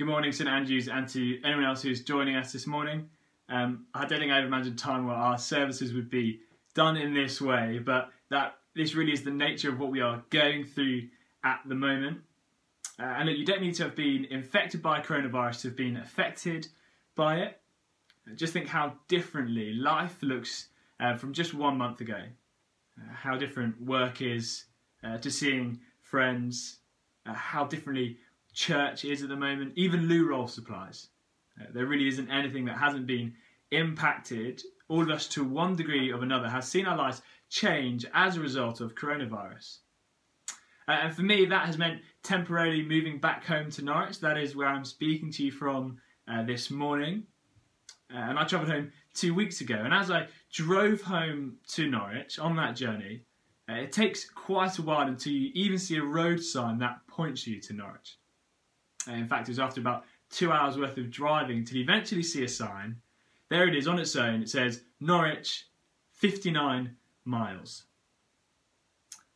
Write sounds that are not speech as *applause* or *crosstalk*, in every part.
Good morning, St Andrews, and to anyone else who's joining us this morning. Um, I don't think I ever imagined time where our services would be done in this way, but that this really is the nature of what we are going through at the moment. Uh, and that you don't need to have been infected by coronavirus to have been affected by it. Just think how differently life looks uh, from just one month ago. Uh, how different work is uh, to seeing friends, uh, how differently church is at the moment, even loo roll supplies. Uh, there really isn't anything that hasn't been impacted. All of us, to one degree or another, has seen our lives change as a result of coronavirus. Uh, and for me, that has meant temporarily moving back home to Norwich. That is where I'm speaking to you from uh, this morning. Uh, and I travelled home two weeks ago. And as I drove home to Norwich on that journey, uh, it takes quite a while until you even see a road sign that points you to Norwich. Uh, in fact, it was after about two hours worth of driving you eventually see a sign. There it is on its own. It says Norwich, 59 miles.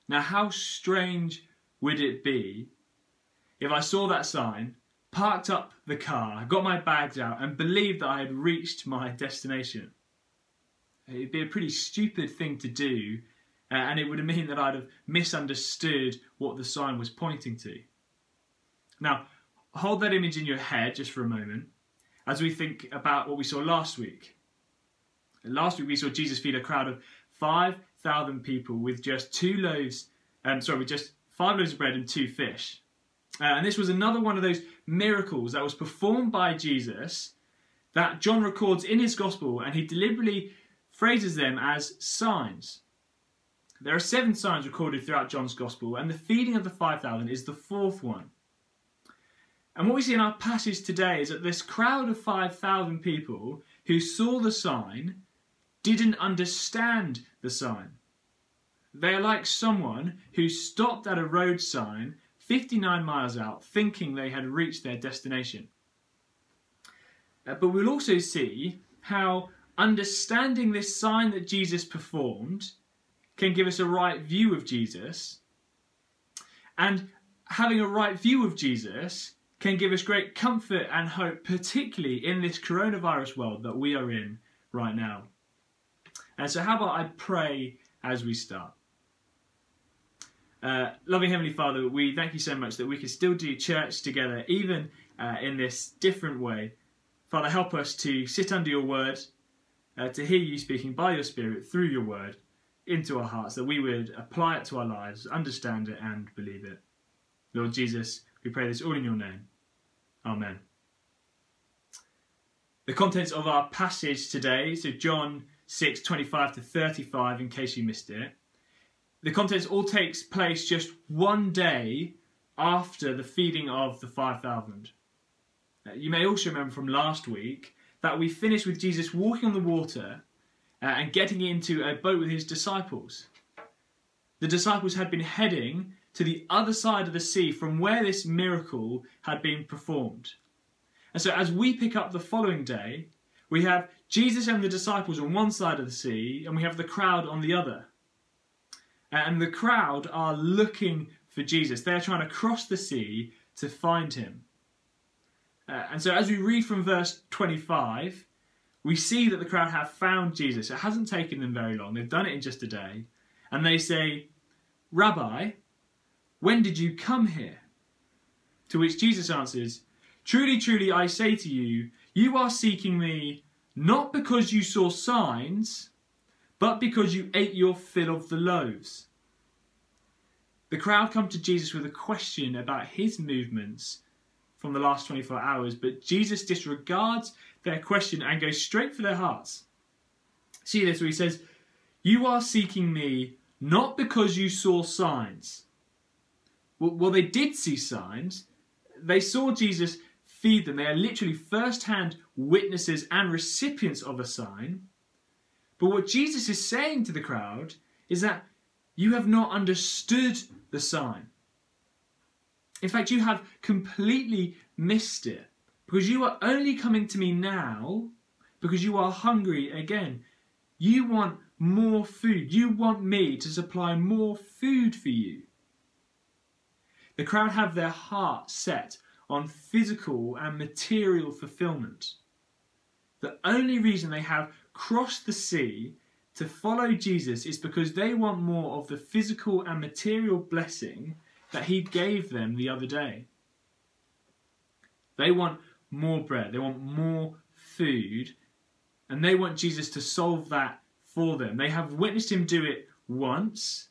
Now, how strange would it be if I saw that sign, parked up the car, got my bags out, and believed that I had reached my destination? It'd be a pretty stupid thing to do, uh, and it would mean that I'd have misunderstood what the sign was pointing to. Now, hold that image in your head just for a moment as we think about what we saw last week. Last week we saw Jesus feed a crowd of 5,000 people with just two loaves, um, sorry, with just five loaves of bread and two fish. Uh, and this was another one of those miracles that was performed by Jesus that John records in his gospel, and he deliberately phrases them as signs. There are seven signs recorded throughout John's gospel, and the feeding of the 5,000 is the fourth one. And what we see in our passage today is that this crowd of 5,000 people who saw the sign didn't understand the sign. They are like someone who stopped at a road sign 59 miles out thinking they had reached their destination. Uh, but we'll also see how understanding this sign that Jesus performed can give us a right view of Jesus. And having a right view of Jesus can give us great comfort and hope, particularly in this coronavirus world that we are in right now. And so, how about I pray as we start? Uh, loving Heavenly Father, we thank you so much that we can still do church together, even uh, in this different way. Father, help us to sit under your word, uh, to hear you speaking by your Spirit through your word into our hearts, that we would apply it to our lives, understand it, and believe it. Lord Jesus, we pray this all in your name. Amen. The contents of our passage today, so John 6 25 to 35, in case you missed it, the contents all takes place just one day after the feeding of the 5,000. Uh, you may also remember from last week that we finished with Jesus walking on the water uh, and getting into a boat with his disciples. The disciples had been heading to the other side of the sea from where this miracle had been performed. And so, as we pick up the following day, we have Jesus and the disciples on one side of the sea, and we have the crowd on the other. And the crowd are looking for Jesus. They're trying to cross the sea to find him. Uh, and so, as we read from verse 25, we see that the crowd have found Jesus. It hasn't taken them very long, they've done it in just a day. And they say, Rabbi, when did you come here? To which Jesus answers, Truly, truly, I say to you, you are seeking me not because you saw signs, but because you ate your fill of the loaves. The crowd come to Jesus with a question about his movements from the last 24 hours, but Jesus disregards their question and goes straight for their hearts. See this where he says, You are seeking me not because you saw signs, well, well, they did see signs. They saw Jesus feed them. They are literally first hand witnesses and recipients of a sign. But what Jesus is saying to the crowd is that you have not understood the sign. In fact, you have completely missed it because you are only coming to me now because you are hungry again. You want more food. You want me to supply more food for you. The crowd have their heart set on physical and material fulfillment. The only reason they have crossed the sea to follow Jesus is because they want more of the physical and material blessing that he gave them the other day. They want more bread, they want more food, and they want Jesus to solve that for them. They have witnessed him do it once,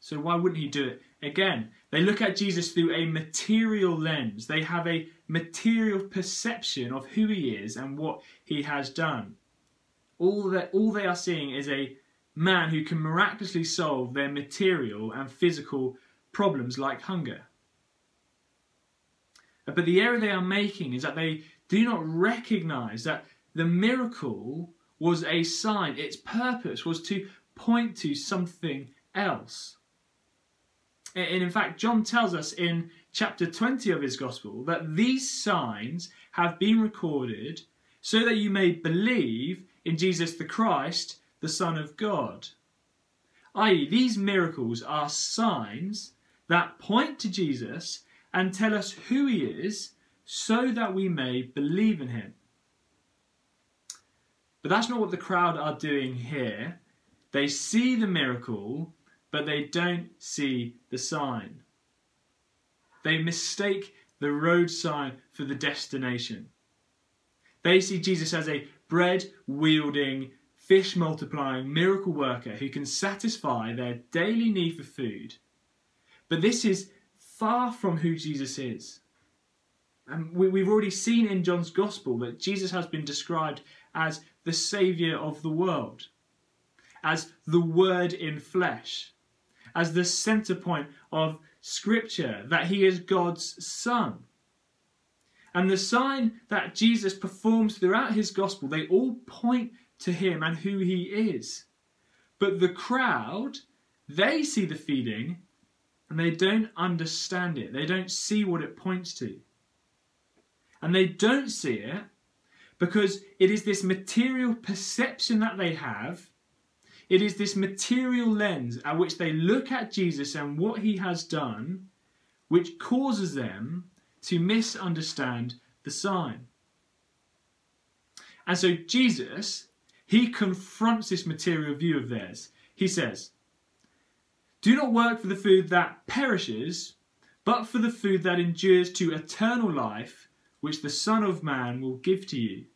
so why wouldn't he do it again? They look at Jesus through a material lens, they have a material perception of who he is and what he has done. All that all they are seeing is a man who can miraculously solve their material and physical problems like hunger. But the error they are making is that they do not recognize that the miracle was a sign. Its purpose was to point to something else. And in fact, John tells us in chapter 20 of his gospel that these signs have been recorded so that you may believe in Jesus the Christ, the Son of God. I.e., these miracles are signs that point to Jesus and tell us who he is so that we may believe in him. But that's not what the crowd are doing here. They see the miracle, but they don't see the sign. They mistake the road sign for the destination. They see Jesus as a bread wielding, fish multiplying miracle worker who can satisfy their daily need for food. But this is far from who Jesus is. And we, have already seen in John's Gospel that Jesus has been described as the Saviour of the world, as the Word in flesh, as the centre point of Scripture, that he is God's Son. And the sign that Jesus performs throughout his Gospel, they all point to him and who he is. But the crowd, they see the feeding and they don't understand it. They don't see what it points to. And they don't see it because it is this material perception that they have. It is this material lens at which they look at Jesus and what he has done, which causes them to misunderstand the sign. And so Jesus, he confronts this material view of theirs. He says, do not work for the food that perishes, but for the food that endures to eternal life, which the Son of Man will give to you.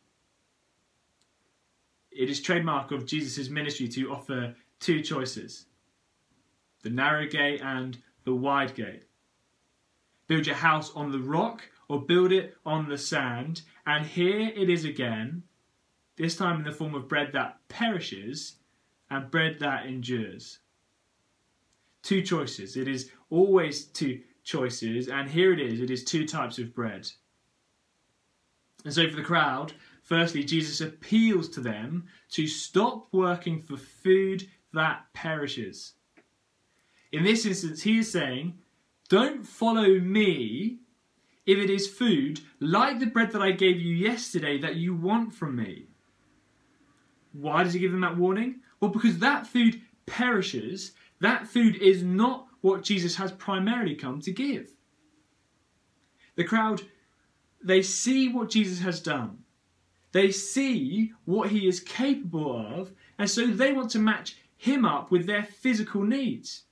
It is trademark of Jesus' ministry to offer two choices the narrow gate and the wide gate. Build your house on the rock or build it on the sand, and here it is again, this time in the form of bread that perishes and bread that endures two choices. It is always two choices, and here it is it is two types of bread. And so for the crowd, firstly, Jesus appeals to them to stop working for food that perishes. In this instance, he is saying, Don't follow me if it is food like the bread that I gave you yesterday that you want from me. Why does he give them that warning? Well, because that food perishes that food is not what Jesus has primarily come to give. The crowd, they see what Jesus has done. They see what he is capable of, and so they want to match him up with their physical needs.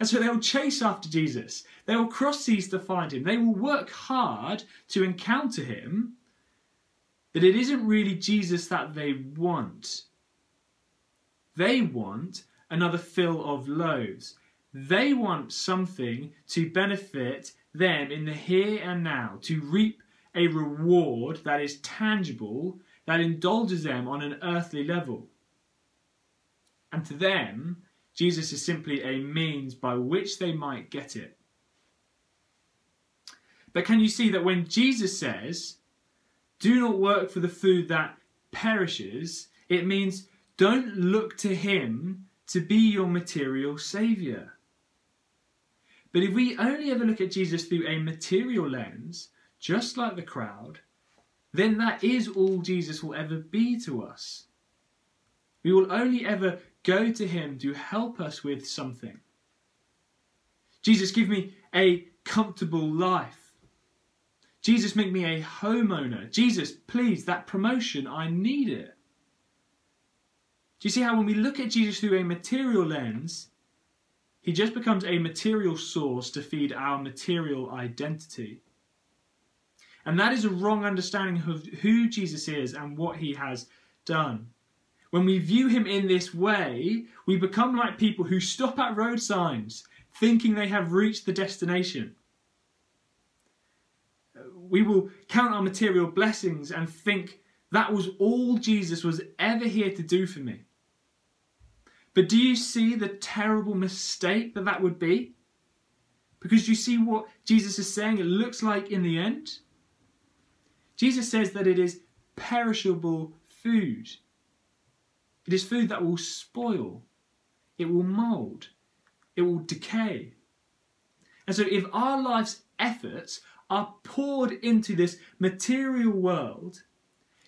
And so they'll chase after Jesus. They will cross seas to find him. They will work hard to encounter him. But it isn't really Jesus that they want. They want another fill of loaves. They want something to benefit them in the here and now, to reap a reward that is tangible, that indulges them on an earthly level. And to them, Jesus is simply a means by which they might get it. But can you see that when Jesus says, Do not work for the food that perishes, it means don't look to him to be your material saviour. But if we only ever look at Jesus through a material lens, just like the crowd, then that is all Jesus will ever be to us. We will only ever go to him to help us with something. Jesus, give me a comfortable life. Jesus, make me a homeowner. Jesus, please, that promotion, I need it. Do you see how when we look at Jesus through a material lens, he just becomes a material source to feed our material identity? And that is a wrong understanding of who Jesus is and what he has done. When we view him in this way, we become like people who stop at road signs thinking they have reached the destination. We will count our material blessings and think that was all Jesus was ever here to do for me. But do you see the terrible mistake that that would be? Because you see what Jesus is saying it looks like in the end? Jesus says that it is perishable food. It is food that will spoil, it will mould, it will decay. And so, if our life's efforts are poured into this material world,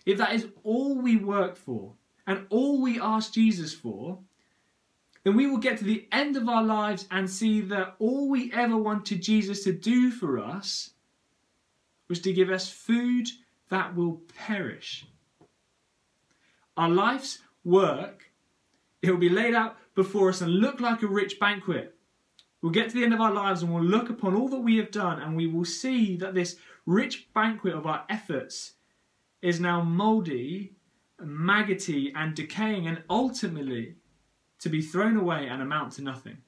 if that is all we work for and all we ask Jesus for, then we will get to the end of our lives and see that all we ever wanted Jesus to do for us was to give us food that will perish. Our life's work, it will be laid out before us and look like a rich banquet. We'll get to the end of our lives and we'll look upon all that we have done and we will see that this rich banquet of our efforts is now mouldy, maggoty, and decaying, and ultimately to be thrown away and amount to nothing.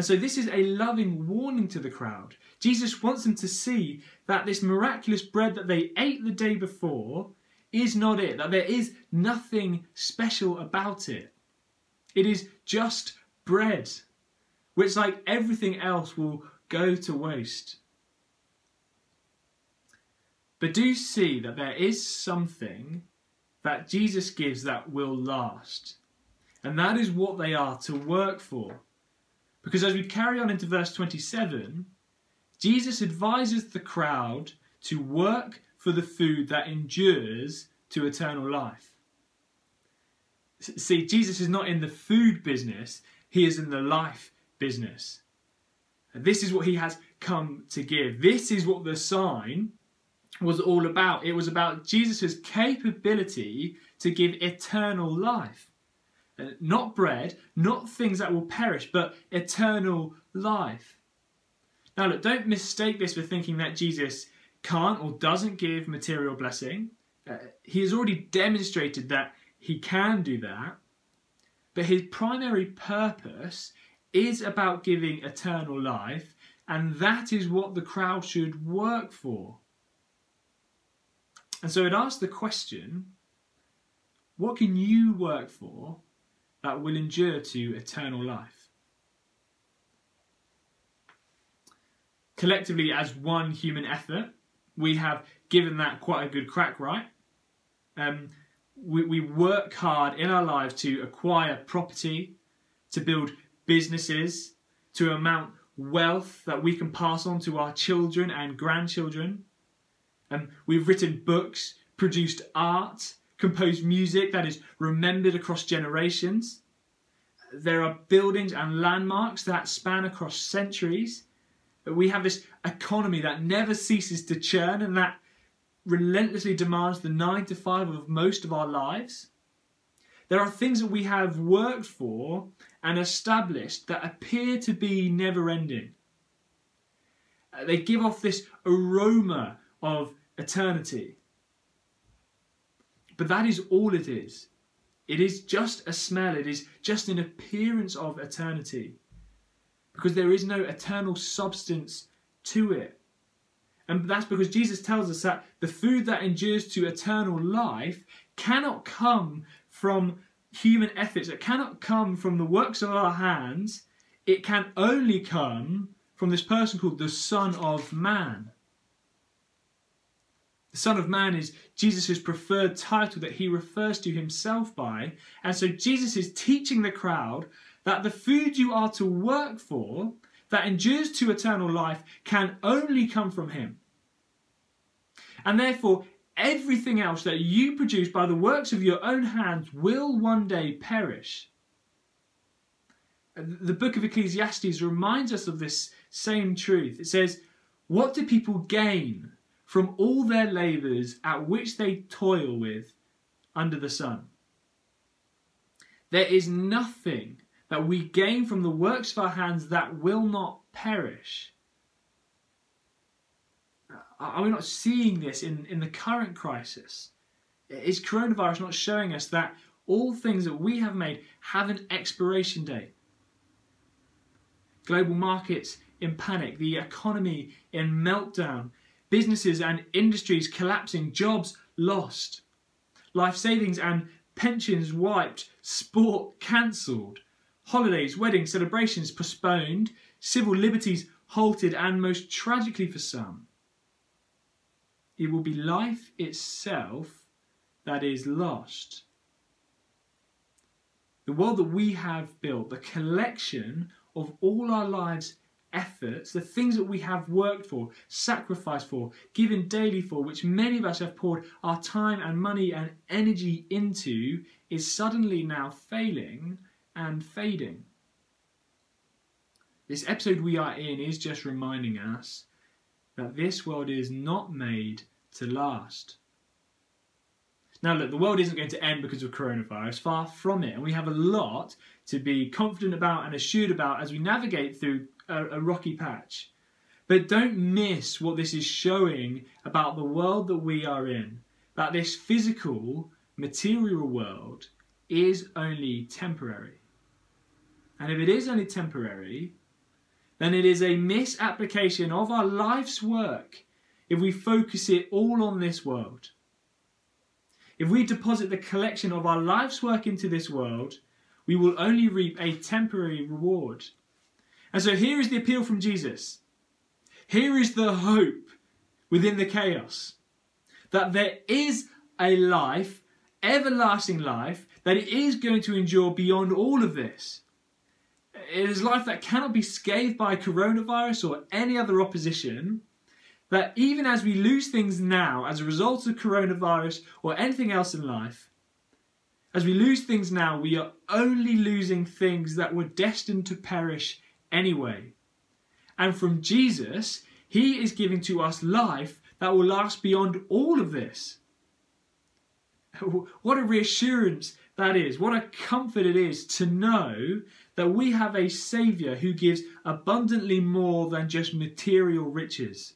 And so, this is a loving warning to the crowd. Jesus wants them to see that this miraculous bread that they ate the day before is not it, that there is nothing special about it. It is just bread, which, like everything else, will go to waste. But do see that there is something that Jesus gives that will last. And that is what they are to work for. Because as we carry on into verse 27, Jesus advises the crowd to work for the food that endures to eternal life. See, Jesus is not in the food business, he is in the life business. This is what he has come to give. This is what the sign was all about. It was about Jesus' capability to give eternal life. Not bread, not things that will perish, but eternal life. Now, look, don't mistake this for thinking that Jesus can't or doesn't give material blessing. Uh, he has already demonstrated that he can do that, but his primary purpose is about giving eternal life, and that is what the crowd should work for. And so it asks the question what can you work for that will endure to eternal life? Collectively, as one human effort, we have given that quite a good crack, right? Um, we, we work hard in our lives to acquire property, to build businesses, to amount wealth that we can pass on to our children and grandchildren. Um, we've written books, produced art, composed music that is remembered across generations. There are buildings and landmarks that span across centuries. We have this economy that never ceases to churn and that relentlessly demands the nine to five of most of our lives. There are things that we have worked for and established that appear to be never ending. Uh, they give off this aroma of eternity. But that is all it is. It is just a smell, it is just an appearance of eternity. Because there is no eternal substance to it. And that's because Jesus tells us that the food that endures to eternal life cannot come from human efforts, it cannot come from the works of our hands, it can only come from this person called the Son of Man. The Son of Man is Jesus' preferred title that he refers to himself by. And so Jesus is teaching the crowd that the food you are to work for, that endures to eternal life, can only come from him. And therefore, everything else that you produce by the works of your own hands will one day perish. The book of Ecclesiastes reminds us of this same truth. It says, What do people gain from all their labours at which they toil with under the sun? There is nothing that we gain from the works of our hands that will not perish. Are we not seeing this in, in the current crisis? Is coronavirus not showing us that all things that we have made have an expiration date? Global markets in panic, the economy in meltdown, businesses and industries collapsing, jobs lost, life savings and pensions wiped, sport cancelled, holidays, weddings, celebrations postponed, civil liberties halted, and most tragically for some, it will be life itself that is lost. The world that we have built, the collection of all our lives' efforts, the things that we have worked for, sacrificed for, given daily for, which many of us have poured our time and money and energy into, is suddenly now failing and fading. This episode we are in is just reminding us that this world is not made to last. Now, look, the world isn't going to end because of coronavirus, far from it. And we have a lot to be confident about and assured about as we navigate through a, a rocky patch. But don't miss what this is showing about the world that we are in. That this physical, material world is only temporary. And if it is only temporary, then it is a misapplication of our life's work if we focus it all on this world. If we deposit the collection of our life's work into this world, we will only reap a temporary reward. And so here is the appeal from Jesus. Here is the hope within the chaos that there is a life, everlasting life, that it is going to endure beyond all of this. It is life that cannot be scathed by coronavirus or any other opposition, that even as we lose things now as a result of coronavirus or anything else in life, as we lose things now, we are only losing things that were destined to perish anyway. And from Jesus, He is giving to us life that will last beyond all of this. *laughs* What a reassurance that is. What a comfort it is to know that we have a Saviour who gives abundantly more than just material riches.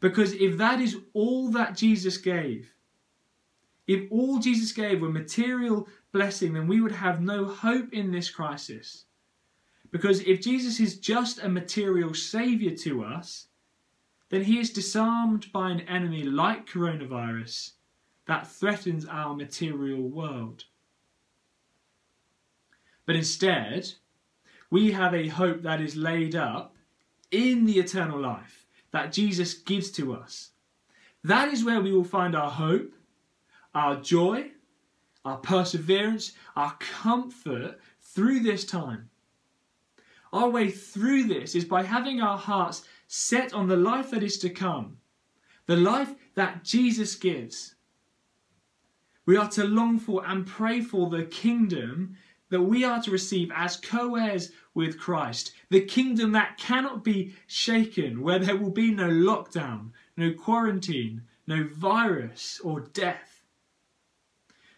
Because if that is all that Jesus gave, if all Jesus gave were material blessing, then we would have no hope in this crisis. Because if Jesus is just a material saviour to us, then he is disarmed by an enemy like coronavirus that threatens our material world. But instead, we have a hope that is laid up in the eternal life that Jesus gives to us. That is where we will find our hope, our joy, our perseverance, our comfort through this time. Our way through this is by having our hearts set on the life that is to come, the life that Jesus gives. We are to long for and pray for the kingdom that we are to receive as co heirs with Christ, the kingdom that cannot be shaken, where there will be no lockdown, no quarantine, no virus or death.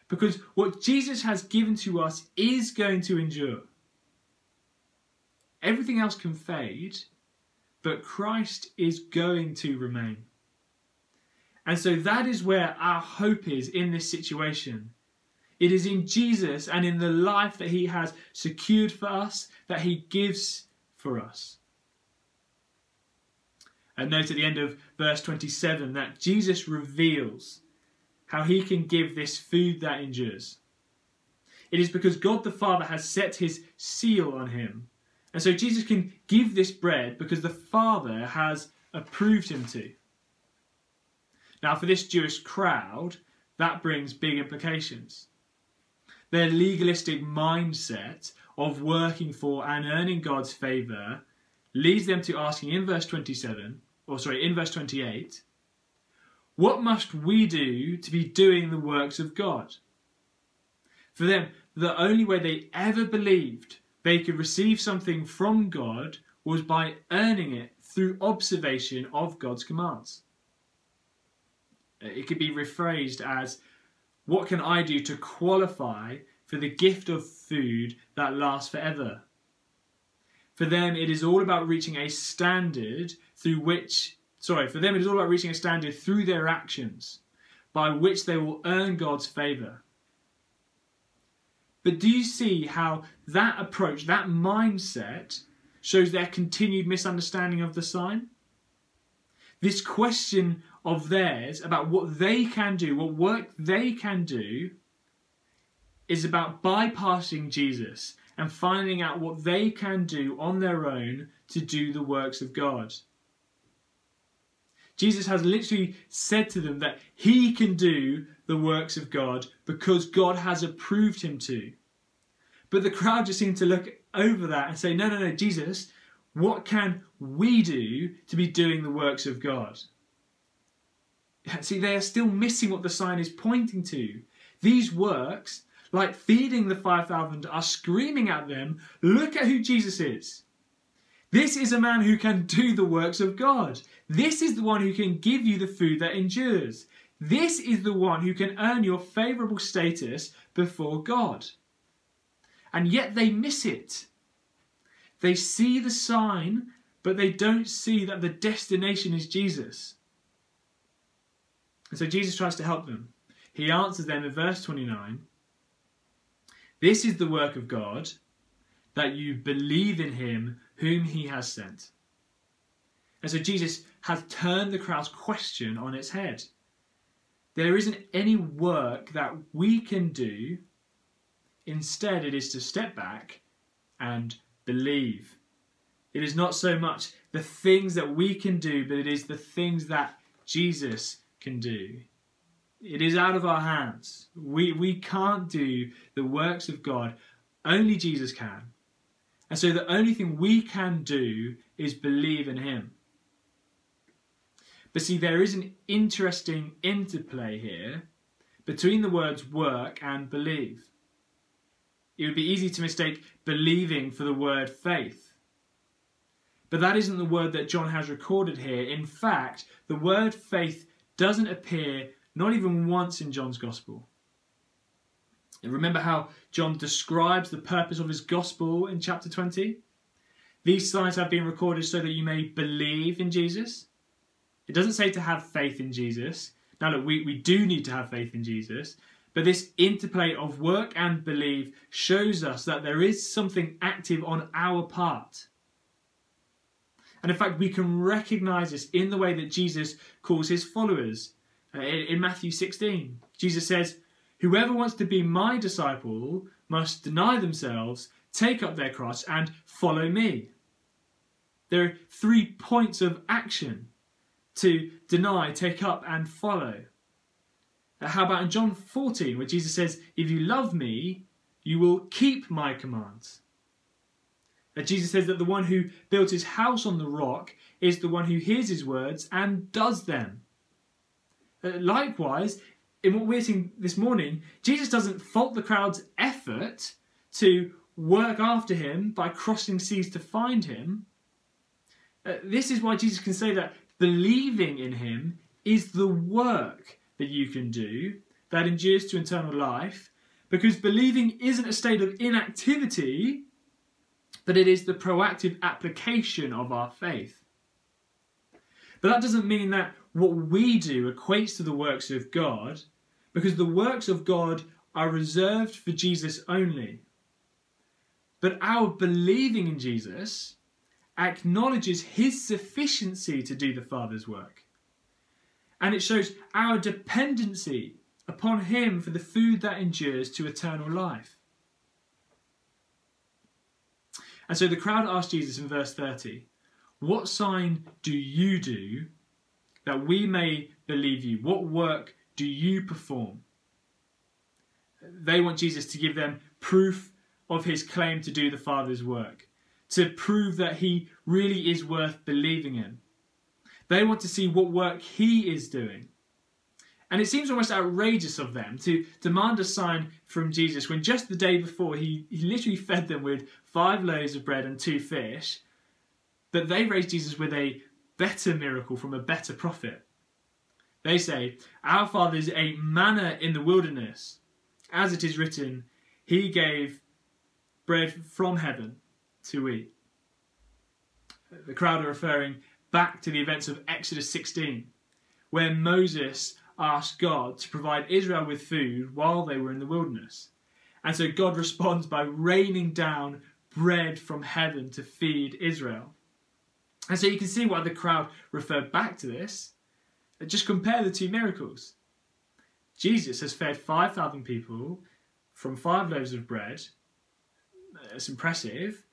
Because what Jesus has given to us is going to endure. Everything else can fade, but Christ is going to remain. And so that is where our hope is in this situation it is in Jesus and in the life that He has secured for us that He gives for us. And note at the end of verse 27 that Jesus reveals how He can give this food that endures. It is because God the Father has set His seal on Him. And so Jesus can give this bread because the Father has approved Him to. Now, for this Jewish crowd, that brings big implications their legalistic mindset of working for and earning God's favour leads them to asking in verse 27, or sorry, in verse 28, what must we do to be doing the works of God? For them, the only way they ever believed they could receive something from God was by earning it through observation of God's commands. It could be rephrased as what can I do to qualify for the gift of food that lasts forever? For them, it is all about reaching a standard through which, sorry, for them, it is all about reaching a standard through their actions by which they will earn God's favour. But do you see how that approach, that mindset, shows their continued misunderstanding of the sign? This question of theirs about what they can do, what work they can do, is about bypassing Jesus and finding out what they can do on their own to do the works of God. Jesus has literally said to them that he can do the works of God because God has approved him to. But the crowd just seemed to look over that and say, No, no, no, Jesus, what can we do to be doing the works of God? See, they are still missing what the sign is pointing to. These works, like feeding the 5,000, are screaming at them, Look at who Jesus is. This is a man who can do the works of God. This is the one who can give you the food that endures. This is the one who can earn your favourable status before God. And yet they miss it. They see the sign, but they don't see that the destination is Jesus. And so Jesus tries to help them. He answers them in verse 29 This is the work of God, that you believe in him whom he has sent. And so Jesus has turned the crowd's question on its head. There isn't any work that we can do. Instead, it is to step back and believe. It is not so much the things that we can do, but it is the things that Jesus can do. It is out of our hands. We, we can't do the works of God, only Jesus can. And so the only thing we can do is believe in Him. But see, there is an interesting interplay here between the words work and believe. It would be easy to mistake believing for the word faith. But that isn't the word that John has recorded here. In fact, the word faith doesn't appear not even once in John's Gospel. Remember how John describes the purpose of his Gospel in chapter 20? These signs have been recorded so that you may believe in Jesus. It doesn't say to have faith in Jesus. Now, look, we, we do need to have faith in Jesus, but this interplay of work and believe shows us that there is something active on our part. And in fact, we can recognize this in the way that Jesus calls his followers. Uh, in Matthew 16, Jesus says, Whoever wants to be my disciple must deny themselves, take up their cross, and follow me. There are three points of action to deny, take up, and follow. How about in John 14, where Jesus says, If you love me, you will keep my commands. Jesus says that the one who built his house on the rock is the one who hears his words and does them. Uh, likewise, in what we're seeing this morning, Jesus doesn't fault the crowd's effort to work after him by crossing seas to find him. Uh, this is why Jesus can say that believing in him is the work that you can do that endures to eternal life, because believing isn't a state of inactivity, but it is the proactive application of our faith. But that doesn't mean that what we do equates to the works of God, because the works of God are reserved for Jesus only. But our believing in Jesus acknowledges his sufficiency to do the Father's work. And it shows our dependency upon him for the food that endures to eternal life. And so the crowd asked Jesus in verse 30, What sign do you do that we may believe you? What work do you perform? They want Jesus to give them proof of his claim to do the Father's work, to prove that he really is worth believing in. They want to see what work he is doing. And it seems almost outrageous of them to demand a sign from Jesus when just the day before he, he literally fed them with five loaves of bread and two fish. But they raise Jesus with a better miracle from a better prophet. They say, Our fathers ate manna in the wilderness. As it is written, He gave bread from heaven to eat. The crowd are referring back to the events of Exodus 16, where Moses asked God to provide Israel with food while they were in the wilderness. And so God responds by raining down bread from heaven to feed Israel. And so you can see why the crowd referred back to this. Just compare the two miracles. Jesus has fed 5,000 people from five loaves of bread. It's impressive.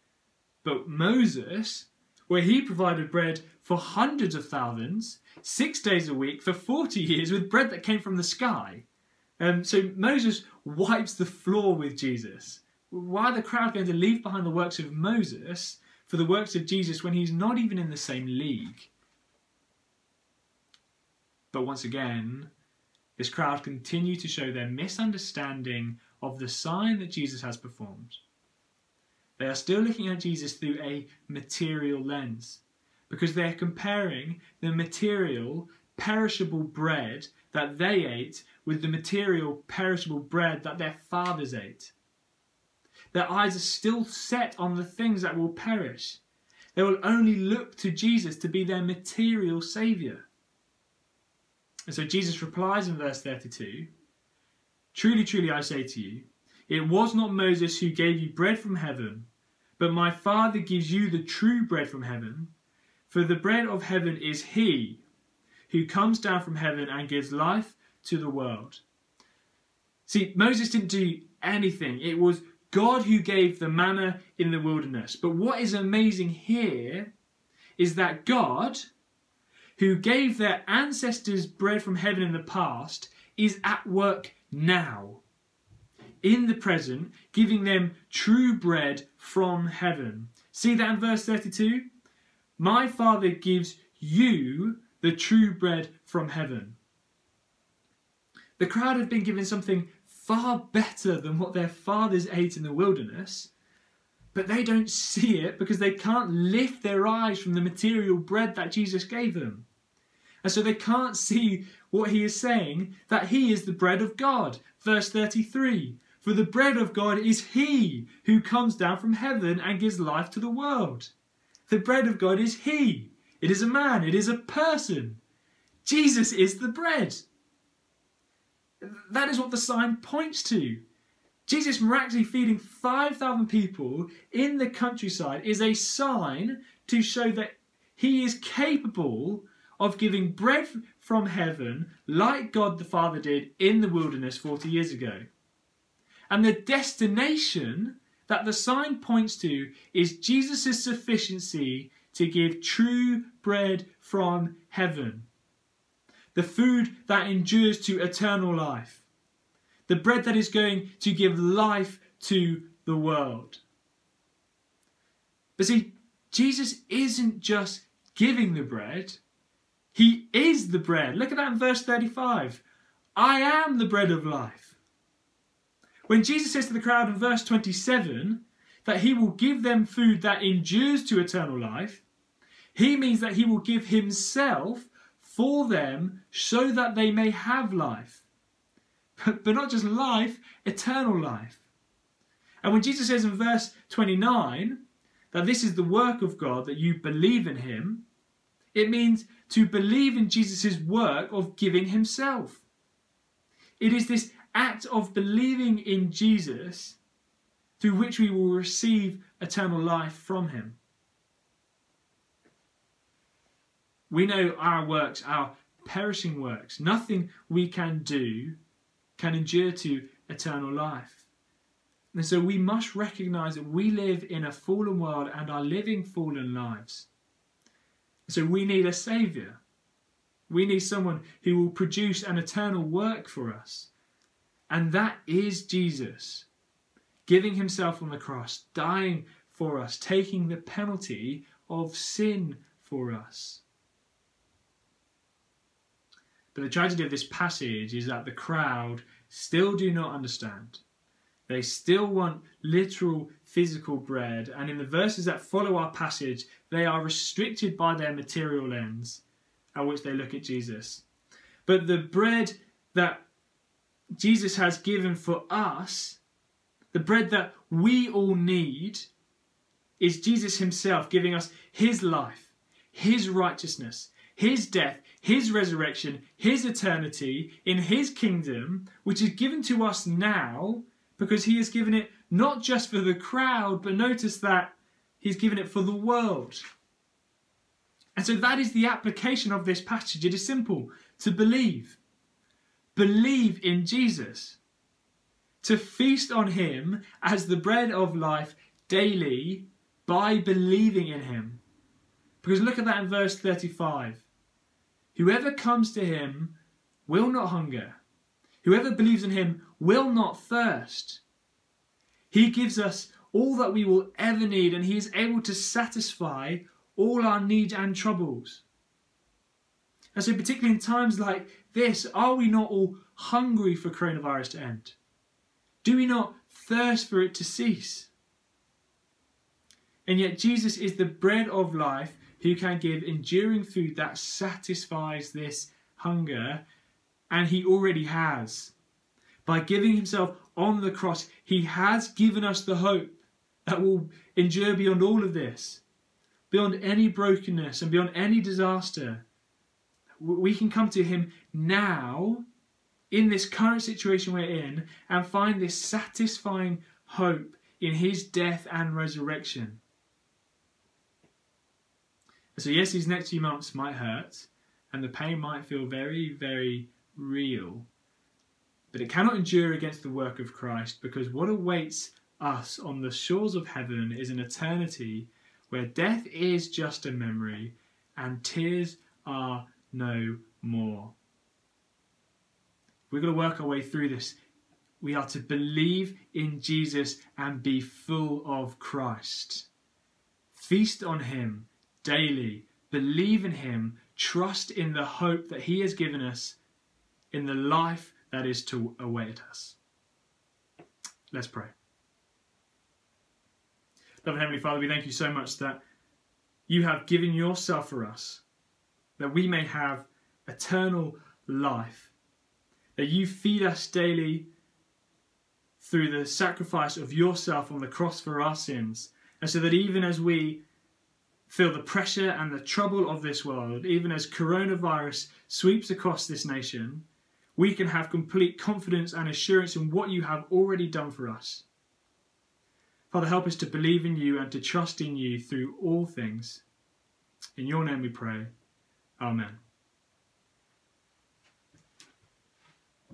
But Moses, where he provided bread for hundreds of thousands, six days a week for 40 years with bread that came from the sky. Um, so Moses wipes the floor with Jesus. Why are the crowd going to leave behind the works of Moses for the works of Jesus when he's not even in the same league? But once again, this crowd continue to show their misunderstanding of the sign that Jesus has performed. They are still looking at Jesus through a material lens because they're comparing the material, perishable bread that they ate with the material, perishable bread that their fathers ate. Their eyes are still set on the things that will perish. They will only look to Jesus to be their material Saviour. And so Jesus replies in verse 32 Truly, truly, I say to you, it was not Moses who gave you bread from heaven, but my Father gives you the true bread from heaven. For the bread of heaven is he who comes down from heaven and gives life to the world. See, Moses didn't do anything. It was God who gave the manna in the wilderness. But what is amazing here is that God, who gave their ancestors bread from heaven in the past, is at work now, in the present, giving them true bread from heaven. See that in verse 32? My Father gives you the true bread from heaven. The crowd have been given something far better than what their fathers ate in the wilderness, but they don't see it because they can't lift their eyes from the material bread that Jesus gave them. And so they can't see what he is saying that he is the bread of God. Verse 33 For the bread of God is he who comes down from heaven and gives life to the world. The bread of God is he. It is a man, it is a person. Jesus is the bread. That is what the sign points to. Jesus miraculously feeding 5,000 people in the countryside is a sign to show that he is capable of giving bread from heaven like God the Father did in the wilderness 40 years ago. And the destination that the sign points to is Jesus' sufficiency to give true bread from heaven. The food that endures to eternal life. The bread that is going to give life to the world. But see, Jesus isn't just giving the bread, He is the bread. Look at that in verse 35. I am the bread of life. When Jesus says to the crowd in verse 27 that He will give them food that endures to eternal life, He means that He will give Himself for them so that they may have life. But, but not just life, eternal life. And when Jesus says in verse 29 that this is the work of God, that you believe in Him, it means to believe in Jesus' work of giving Himself. It is this act of believing in Jesus through which we will receive eternal life from Him. We know our works, our perishing works, nothing we can do can endure to eternal life. And so we must recognize that we live in a fallen world and are living fallen lives. So we need a Saviour. We need someone who will produce an eternal work for us. And that is Jesus, giving himself on the cross, dying for us, taking the penalty of sin for us. But the tragedy of this passage is that the crowd still do not understand. They still want literal physical bread, and in the verses that follow our passage, they are restricted by their material lens at which they look at Jesus. But the bread that Jesus has given for us, the bread that we all need, is Jesus Himself giving us His life, His righteousness, His death, His resurrection, His eternity in His kingdom, which is given to us now because He has given it not just for the crowd, but notice that He's given it for the world. And so that is the application of this passage. It is simple to believe. Believe in Jesus. To feast on Him as the bread of life daily by believing in Him. Because look at that in verse 35. Whoever comes to Him will not hunger, whoever believes in Him will not thirst. He gives us all that we will ever need, and He is able to satisfy all our needs and troubles. And so, particularly in times like this, are we not all hungry for coronavirus to end? Do we not thirst for it to cease? And yet, Jesus is the bread of life who can give enduring food that satisfies this hunger, and He already has. By giving Himself on the cross, He has given us the hope that will endure beyond all of this beyond any brokenness and beyond any disaster. We can come to Him now, in this current situation we're in, and find this satisfying hope in His death and resurrection. So, yes, these next few months might hurt, and the pain might feel very, very real. But it cannot endure against the work of Christ because what awaits us on the shores of heaven is an eternity where death is just a memory and tears are no more. We're going to work our way through this. We are to believe in Jesus and be full of Christ. Feast on Him daily. Believe in Him. Trust in the hope that He has given us in the life that is to await us. Let's pray. Loving Heavenly Father, we thank you so much that you have given yourself for us, that we may have eternal life, that you feed us daily through the sacrifice of yourself on the cross for our sins, and so that even as we feel the pressure and the trouble of this world, even as coronavirus sweeps across this nation, we can have complete confidence and assurance in what you have already done for us. Father, help us to believe in you and to trust in you through all things. In your name we pray. Amen.